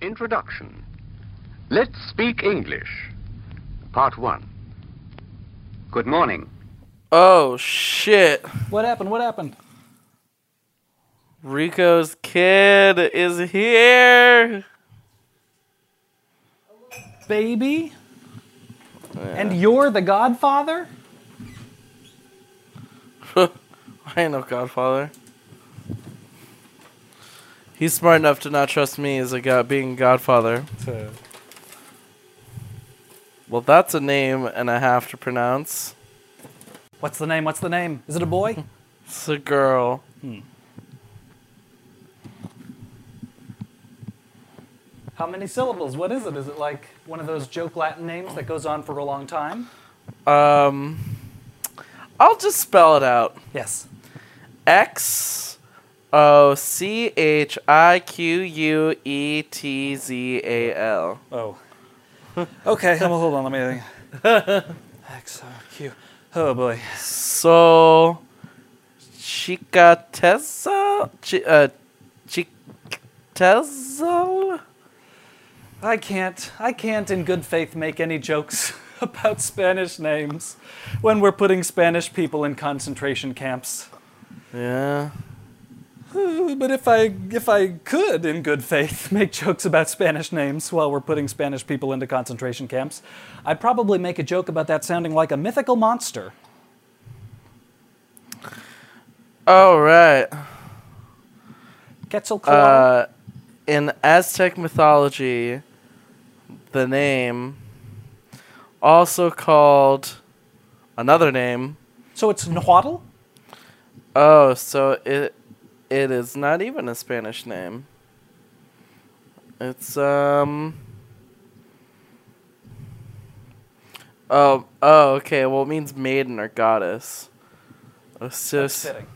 Introduction. Let's speak English. Part 1. Good morning. Oh shit. What happened? What happened? Rico's kid is here. Baby? And you're the godfather? I ain't no godfather. He's smart enough to not trust me as a god being godfather. Well, that's a name and a half to pronounce. What's the name? What's the name? Is it a boy? It's a girl. How many syllables? What is it? Is it like one of those joke Latin names that goes on for a long time? Um, I'll just spell it out. Yes. X O C H I Q U E T Z A L. Oh. Okay, well, hold on, let me think. X O Q. Oh boy. So, Chicateza? Chi- uh, Chicateza? I can't, I can't in good faith make any jokes about Spanish names when we're putting Spanish people in concentration camps. Yeah. But if I if I could in good faith make jokes about Spanish names while we're putting Spanish people into concentration camps, I'd probably make a joke about that sounding like a mythical monster. All right. Quetzalcoatl. Uh, in Aztec mythology, the name, also called another name. so it's Nahuatl? Oh, so it it is not even a Spanish name. It's um. Oh, oh, okay. Well, it means maiden or goddess. It's That's fitting.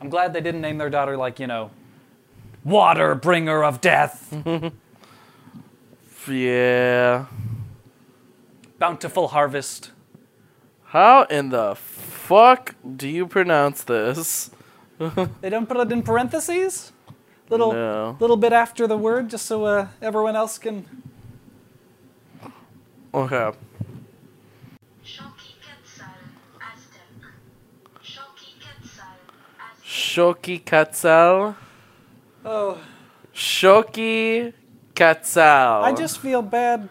I'm glad they didn't name their daughter like, you know, Water Bringer of Death, yeah. Bountiful Harvest. How in the fuck do you pronounce this? They don't put it in parentheses? Little No. little bit after the word just so uh, everyone else can Okay. Shoki Quetzal Aztec. Shoki Quetzal Aztec. Shoki Quetzal. Oh, Shoki Quetzal. I just feel bad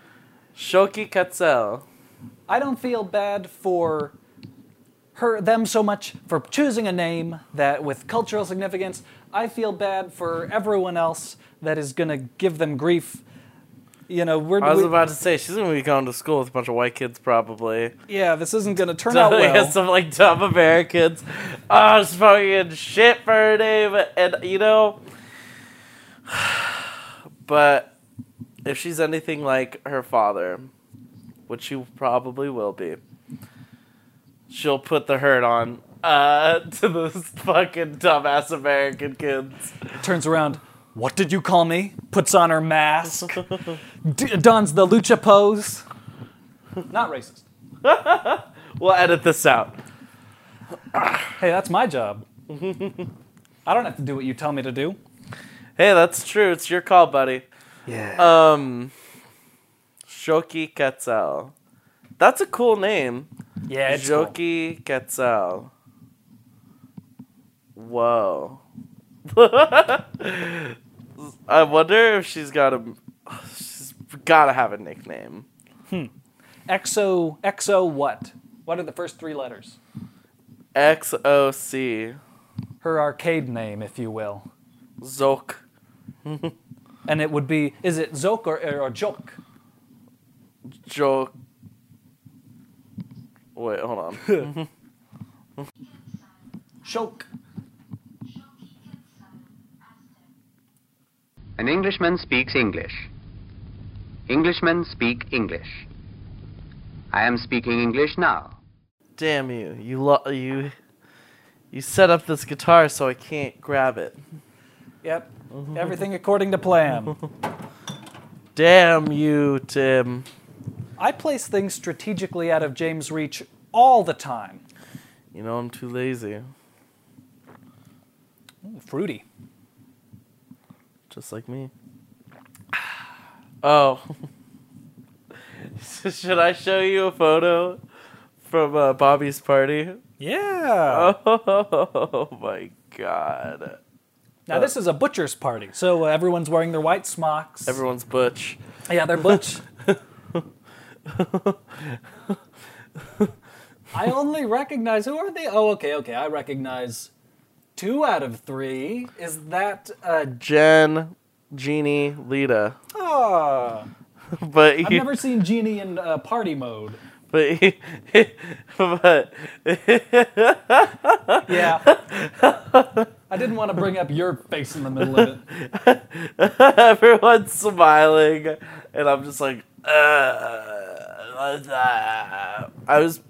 Shoki Quetzal. I don't feel bad for her them so much for choosing a name that with cultural significance. I feel bad for everyone else that is gonna give them grief. You know, we're I was we- about to say she's gonna be going to school with a bunch of white kids, probably. yeah, this isn't gonna turn out well. Yeah, some like dumb Americans. Oh, it's fucking shit for her name, and you know. But if she's anything like her father, which she probably will be, she'll put the hurt on uh, to those fucking dumbass American kids. Turns around. What did you call me? Puts on her mask. d- dons the lucha pose. Not racist. We'll edit this out. Hey, that's my job. I don't have to do what you tell me to do. Hey, that's true. It's your call, buddy. Yeah. Um, Shoki Quetzal. That's a cool name. Yeah, it's cool. Quetzal. Whoa. I wonder if she's got a. She's gotta have a nickname. Hmm. Exo, exo what? What are the first three letters? X O C. Her arcade name, if you will. Zok. And it would be, is it Zok or, or Jok? Joke. Wait, hold on. Shok. An Englishman speaks English. Englishmen speak English. I am speaking English now. Damn you! You lo- you. You set up this guitar so I can't grab it. Yep. Mm-hmm. Everything according to plan. Damn you, Tim. I place things strategically out of James' reach all the time. You know I'm too lazy. Ooh, fruity. Just like me. Oh. Should I show you a photo from uh, Bobby's party? Yeah. Oh my god. Now this is a butcher's party, so uh, everyone's wearing their white smocks. Everyone's butch. yeah, they're butch. I only recognize who are they? Oh, okay, okay. I recognize two out of three. Is that uh? Jen, Jeannie, Lita. Oh, But I've never seen Genie in uh, party mode. but he, but Yeah. I didn't want to bring up your face in the middle of it. everyone's smiling, and I'm just like, uh, what's that? I was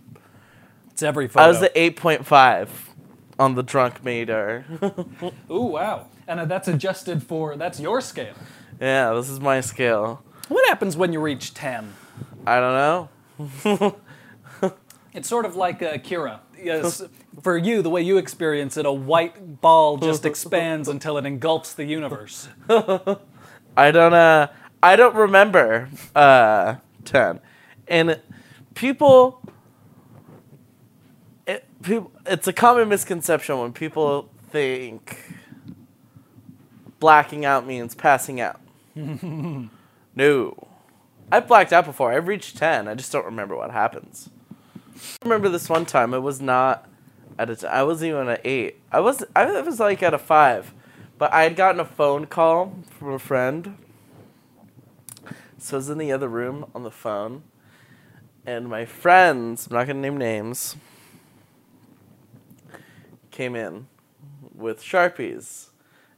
It's every photo. I was at eight point five on the drunk meter. Ooh, wow. And uh, that's adjusted for that's your scale. yeah, this is my scale. What happens when you reach 10? I don't know. It's sort of like uh, Kira. Yes, for you, the way you experience it, a white ball just expands until it engulfs the universe. I don't uh I don't remember uh ten. And people it people it's a common misconception when people think blacking out means passing out. no. I've blacked out before. I've reached 10. I just don't remember what happens. I remember this one time. It was not at a t- I wasn't even at 8. I was I was like at a 5. But I had gotten a phone call from a friend. So I was in the other room on the phone. And my friends, I'm not going to name names, came in with Sharpies.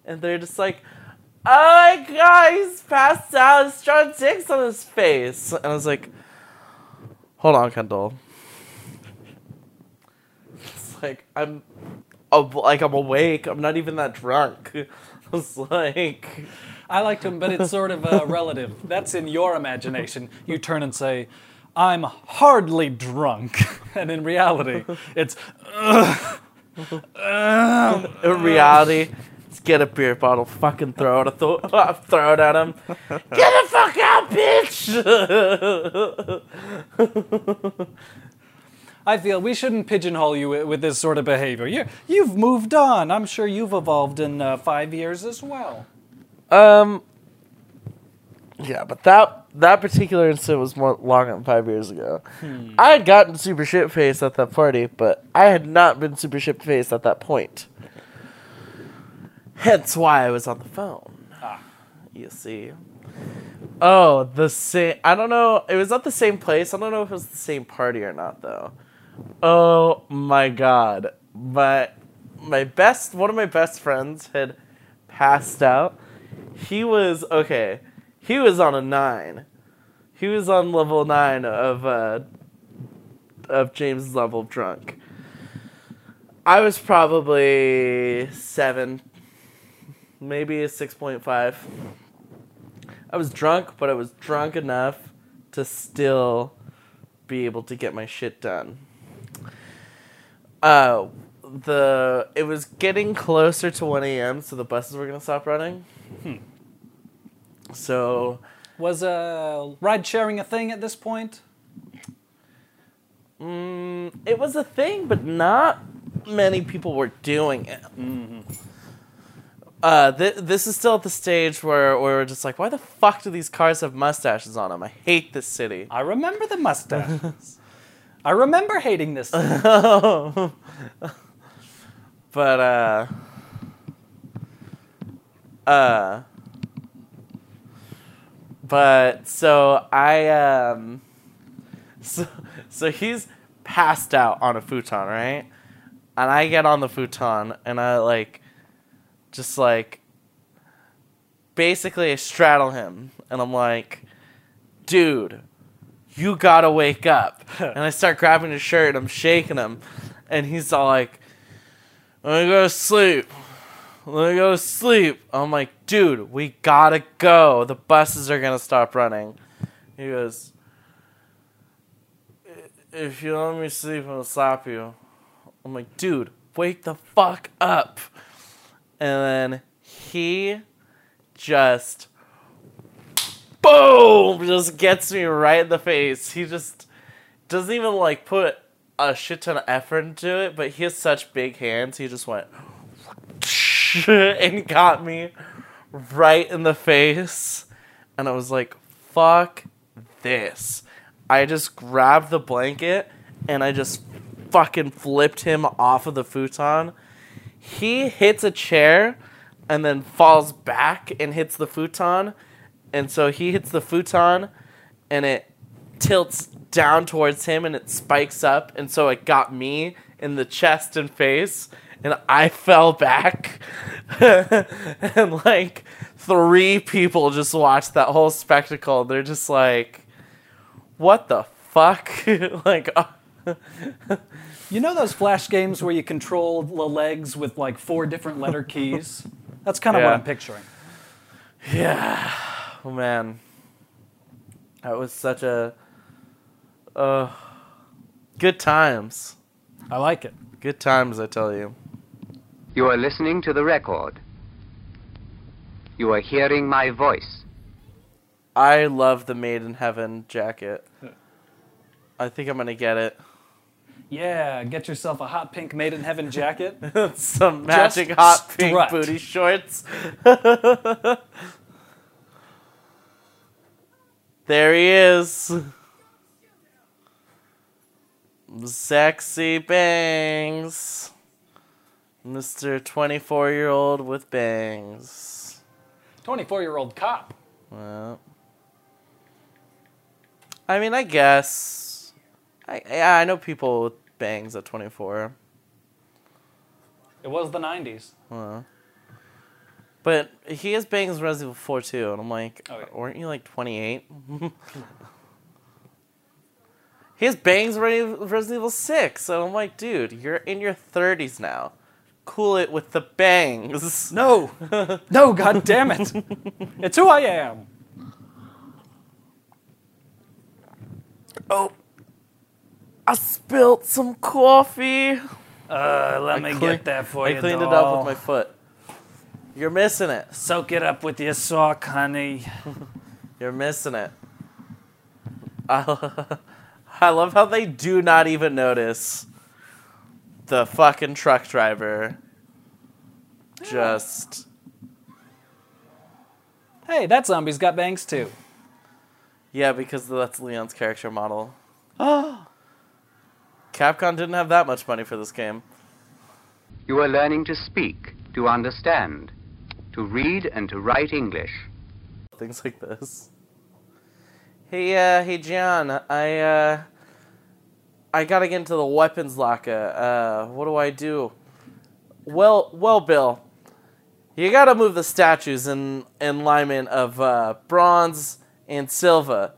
And they're just like, oh my god, he's passed out. He's drawing ticks on his face. And I was like, hold on, Kendall. It's like, I'm, like, I'm awake. I'm not even that drunk. I was like, I liked him, but it's sort of uh, relative. That's in your imagination. You turn and say, I'm hardly drunk. And in reality, it's, in reality, just get a beer bottle, fucking throw it, at the, throw it at him. Get the fuck out, bitch! I feel we shouldn't pigeonhole you with this sort of behavior. you you've moved on. I'm sure you've evolved in uh, five years as well. um, yeah, but that that particular incident was more longer than five years ago. I had gotten super shit faced at that party, but I had not been super shit faced at that point. Hence why I was on the phone. Ah. You see. Oh, the same. I don't know. It was at the same place. I don't know if it was the same party or not, though. Oh my god. My my best one of my best friends had passed out. He was okay. He was on a nine. He was on level nine of uh of James' level of drunk. I was probably seven, maybe a six point five. I was drunk, but I was drunk enough to still be able to get my shit done. Uh, the it was getting closer to one a.m., so the buses were gonna stop running. So Was uh, ride sharing a thing at this point? mm, it was a thing, but not many people were doing it. Uh, th- this is still at the stage where, where we're just like, why the fuck do these cars have mustaches on them? I hate this city. I remember the mustaches. I remember hating this. but uh uh but so I um so so he's passed out on a futon, right? And I get on the futon and I like just like basically I straddle him and I'm like, dude, you gotta wake up. and I start grabbing his shirt and I'm shaking him. And he's all like, let me go to sleep. Let me go to sleep. I'm like, dude, we gotta go. The buses are gonna stop running. He goes, if you let me sleep, I'll slap you. I'm like, dude, wake the fuck up. And then he just, boom! just gets me right in the face. He just doesn't even like put a shit ton of effort into it, but he has such big hands. He just went and got me right in the face, and I was like, "Fuck this!" I just grabbed the blanket and I just fucking flipped him off of the futon. He hits a chair and then falls back and hits the futon. And so he hits the futon and it tilts down towards him and it spikes up. And so it got me in the chest and face. And I fell back. and like three people just watched that whole spectacle. They're just like, what the fuck? like, uh, You know those flash games where you control the legs with like four different letter keys? That's kind of what I'm picturing. Yeah. Oh man. That was such a uh good times. I like it. Good times, I tell you. You are listening to the record. You are hearing my voice. I love the Made in Heaven jacket. I think I'm gonna get it. Yeah, get yourself a hot pink made in heaven jacket. Some magic Just hot pink strut. booty shorts. there he is. Sexy bangs. Mr. 24 year old with bangs. 24 year old cop. Well, I mean, I guess. I yeah, I know people with bangs at 24. It was the 90s. Well, but he has bangs in Resident Evil 4 too, and I'm like, Oh, yeah. weren't you like 28? he has bangs in Resi- Resident Evil 6, so I'm like, dude, you're in your 30s now. Cool it with the bangs. No, no, god damn it. It's who I am. Oh, I spilled some coffee. Uh, let me clean- get that for I you. I cleaned it up with my foot. You're missing it. Soak it up with your sock, honey. You're missing it. I, I love how they do not even notice the fucking truck driver. Just Hey, that zombie's got bangs too. yeah, because that's Leon's character model. Oh. Capcom didn't have that much money for this game. You are learning to speak, to understand, to read and to write English. Things like this. Hey, uh, hey, John. I, uh, I gotta get into the weapons locker. Uh, what do I do? Well, well, Bill, you gotta move the statues in, in alignment of uh, bronze and silver.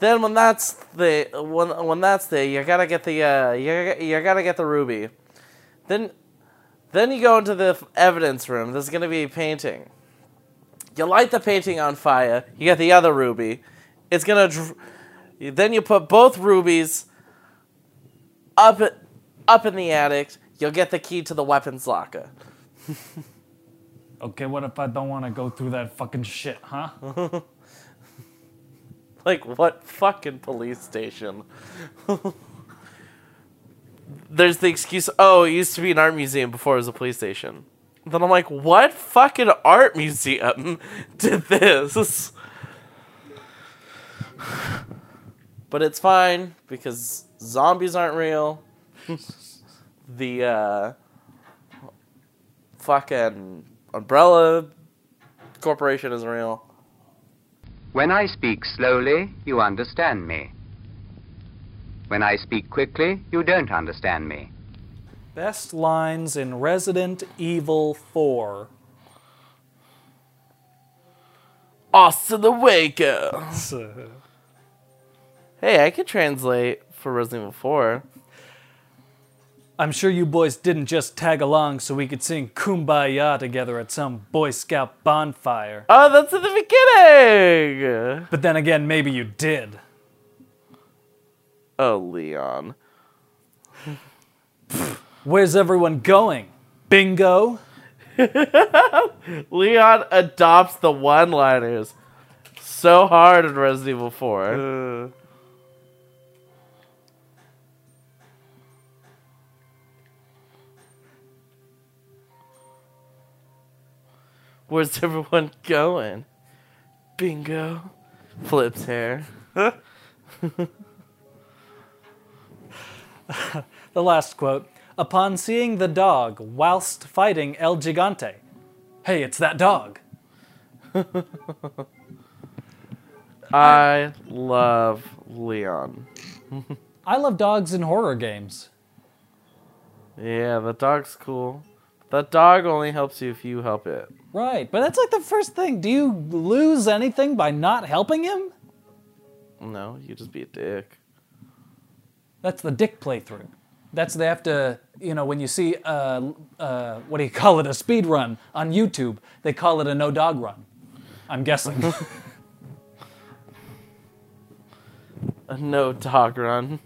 Then when that's the when when that's there, you gotta get the uh, you, you gotta get the ruby. Then, then you go into the evidence room. There's gonna be a painting. You light the painting on fire. You get the other ruby. It's gonna. Dr- then you put both rubies up up in the attic. You'll get the key to the weapons locker. Okay, what if I don't want to go through that fucking shit, huh? Like what fucking police station? There's the excuse. Oh, it used to be an art museum before it was a police station. Then I'm like, what fucking art museum did this? But it's fine because zombies aren't real. the uh, fucking umbrella corporation is real. When I speak slowly, you understand me. When I speak quickly, you don't understand me. Best lines in Resident Evil 4. Austin the Waker. Hey, I could translate for Resident Evil 4. I'm sure you boys didn't just tag along so we could sing Kumbaya together at some Boy Scout bonfire. Oh, that's in the beginning! But then again, maybe you did. Oh, Leon. Where's everyone going? Bingo? Leon adopts the one liners so hard in Resident Evil 4. Uh. Where's everyone going? Bingo. Flips hair. The last quote Upon seeing the dog whilst fighting El Gigante. Hey, it's that dog. I love Leon. I love dogs in horror games. Yeah, the dog's cool. That dog only helps you if you help it. Right, but that's like the first thing. Do you lose anything by not helping him? No, you just be a dick. That's the dick playthrough. That's they have to, you know, when you see, uh, uh, what do you call it, a speed run on YouTube, they call it a no dog run. I'm guessing. A no dog run.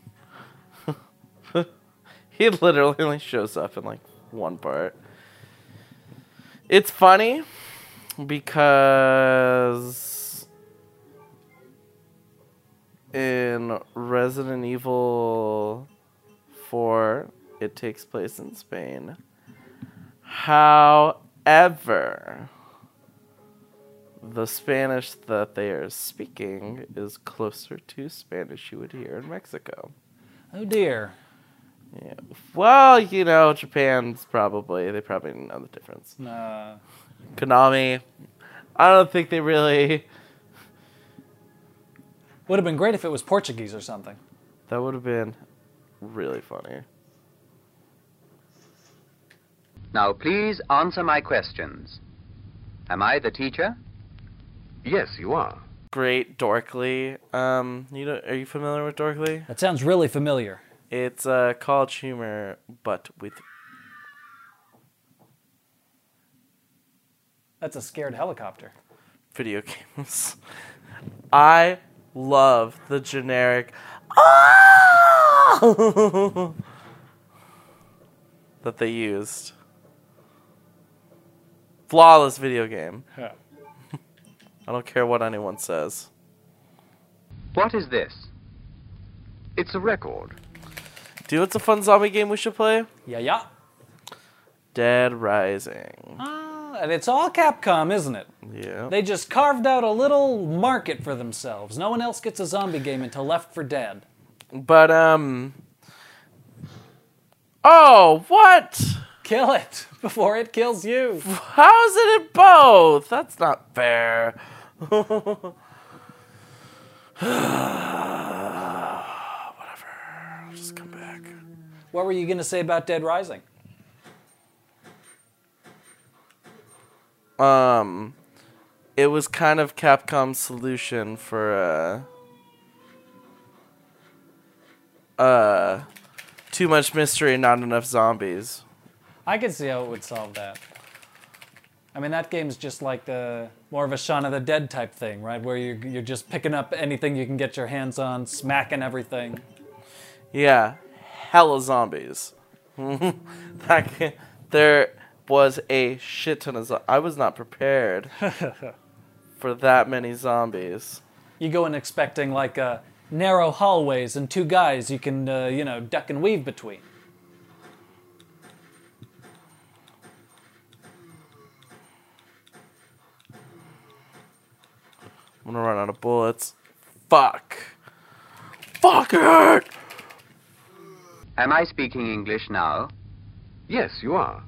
he literally only shows up in like one part. It's funny because in Resident Evil 4, it takes place in Spain. However, the Spanish that they are speaking is closer to Spanish you would hear in Mexico. oh dear. Yeah. Well, you know, Japan's probably they probably know the difference. Uh, Konami, I don't think they really. would have been great if it was Portuguese or something. That would have been really funny. Now, please answer my questions. Am I the teacher? Yes, you are. Great Dorkly. Um, you know, are you familiar with Dorkly? That sounds really familiar. It's uh, college humor, but with That's a scared helicopter. video games. I love the generic "Ah!" that they used. Flawless video game. I don't care what anyone says. What is this? It's a record. Do you know what's a fun zombie game we should play? Yeah, yeah. Dead Rising. Ah, and it's all Capcom, isn't it? Yeah. They just carved out a little market for themselves. No one else gets a zombie game until Left 4 Dead. But um Oh, what? Kill it before it kills you. How is it in both? That's not fair. Whatever. I'll just come back. What were you going to say about Dead Rising? Um, it was kind of Capcom's solution for uh, uh, too much mystery, not enough zombies. I could see how it would solve that. I mean, that game's just like the more of a Shaun of the Dead type thing, right? Where you're, you're just picking up anything you can get your hands on, smacking everything. Yeah, hella zombies. that there was a shit ton of. I was not prepared for that many zombies. You go in expecting like uh, narrow hallways and two guys you can, uh, you know, duck and weave between. I'm gonna run out of bullets. Fuck. Fuck it! Am I speaking English now? Yes, you are.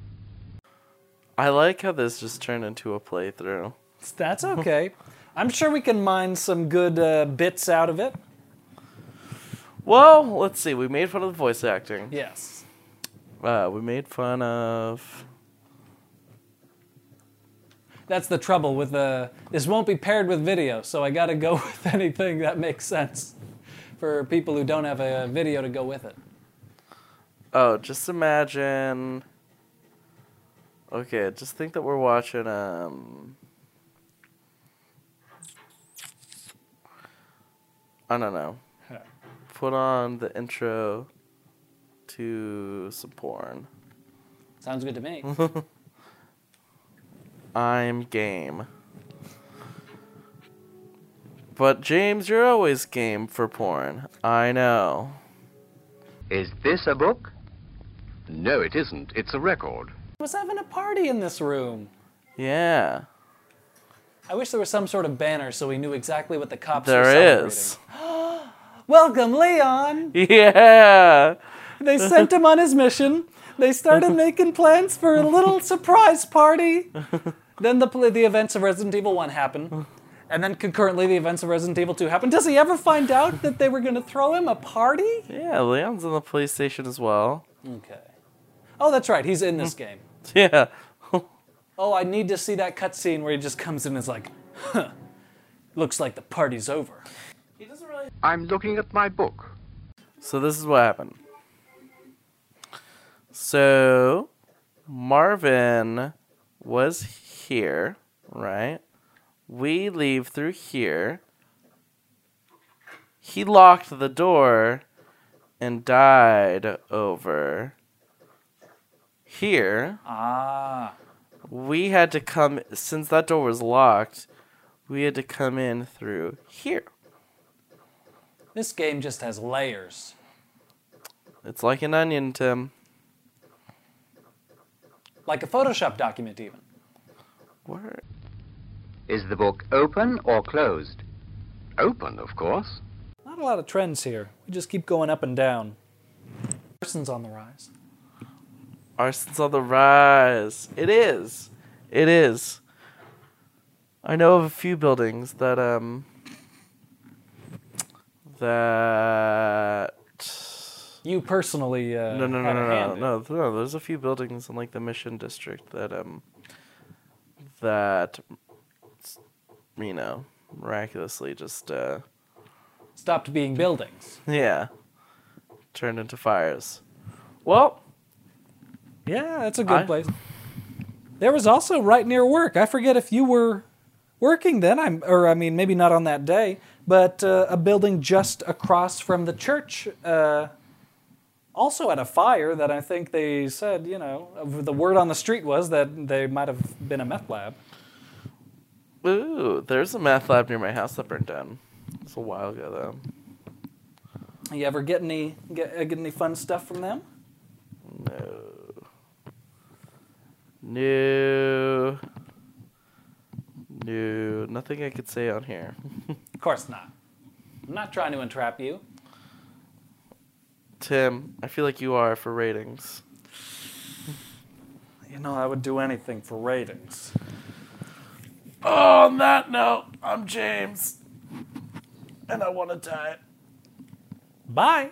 I like how this just turned into a playthrough. That's okay. I'm sure we can mine some good uh, bits out of it. Well, let's see. We made fun of the voice acting. Yes. Uh, we made fun of. That's the trouble with the. This won't be paired with video, so I got to go with anything that makes sense for people who don't have a video to go with it. Oh, just imagine. Okay, just think that we're watching. Um. I don't know. Put on the intro to some porn. Sounds good to me. I'm game. But James, you're always game for porn. I know. Is this a book? No, it isn't. It's a record. I was having a party in this room. Yeah. I wish there was some sort of banner so we knew exactly what the cops were celebrating. is. Welcome, Leon. Yeah. They sent him on his mission. They started making plans for a little surprise party. Then the the events of Resident Evil 1 happen. And then concurrently the events of Resident Evil 2 happen. Does he ever find out that they were going to throw him a party? Yeah, Leon's in the police station as well. Okay. Oh, that's right. He's in this hmm. game. Yeah. Oh, I need to see that cutscene where he just comes in and is like, huh, looks like the party's over. I'm looking at my book. So this is what happened. So Marvin was here, right? We leave through here. He locked the door and died over here. Ah. We had to come since that door was locked. We had to come in through here. This game just has layers. It's like an onion, Tim. Like a Photoshop document, even. Word. Is the book open or closed? Open, of course. Not a lot of trends here. We just keep going up and down. Person's on the rise. Arson's on the rise. It is. It is. I know of a few buildings that um that You personally uh, no no no no no no no there's a few buildings in like the Mission District that um that you know miraculously just uh Stopped being buildings. yeah turned into fires. Well, Yeah, that's a good I- place. There was also right near work. I forget if you were working then. I'm, or I mean, maybe not on that day, but uh, a building just across from the church uh, also had a fire that I think they said, you know, the word on the street was that they might have been a meth lab. ooh, there's a meth lab near my house that burned down. It's a while ago though. You ever get any get, get any fun stuff from them? No. No. No. Nothing I could say on here. Of course not. I'm not trying to entrap you. Tim, I feel like you are for ratings. You know, I would do anything for ratings. Oh, on that note, I'm James. And I want to die. Bye.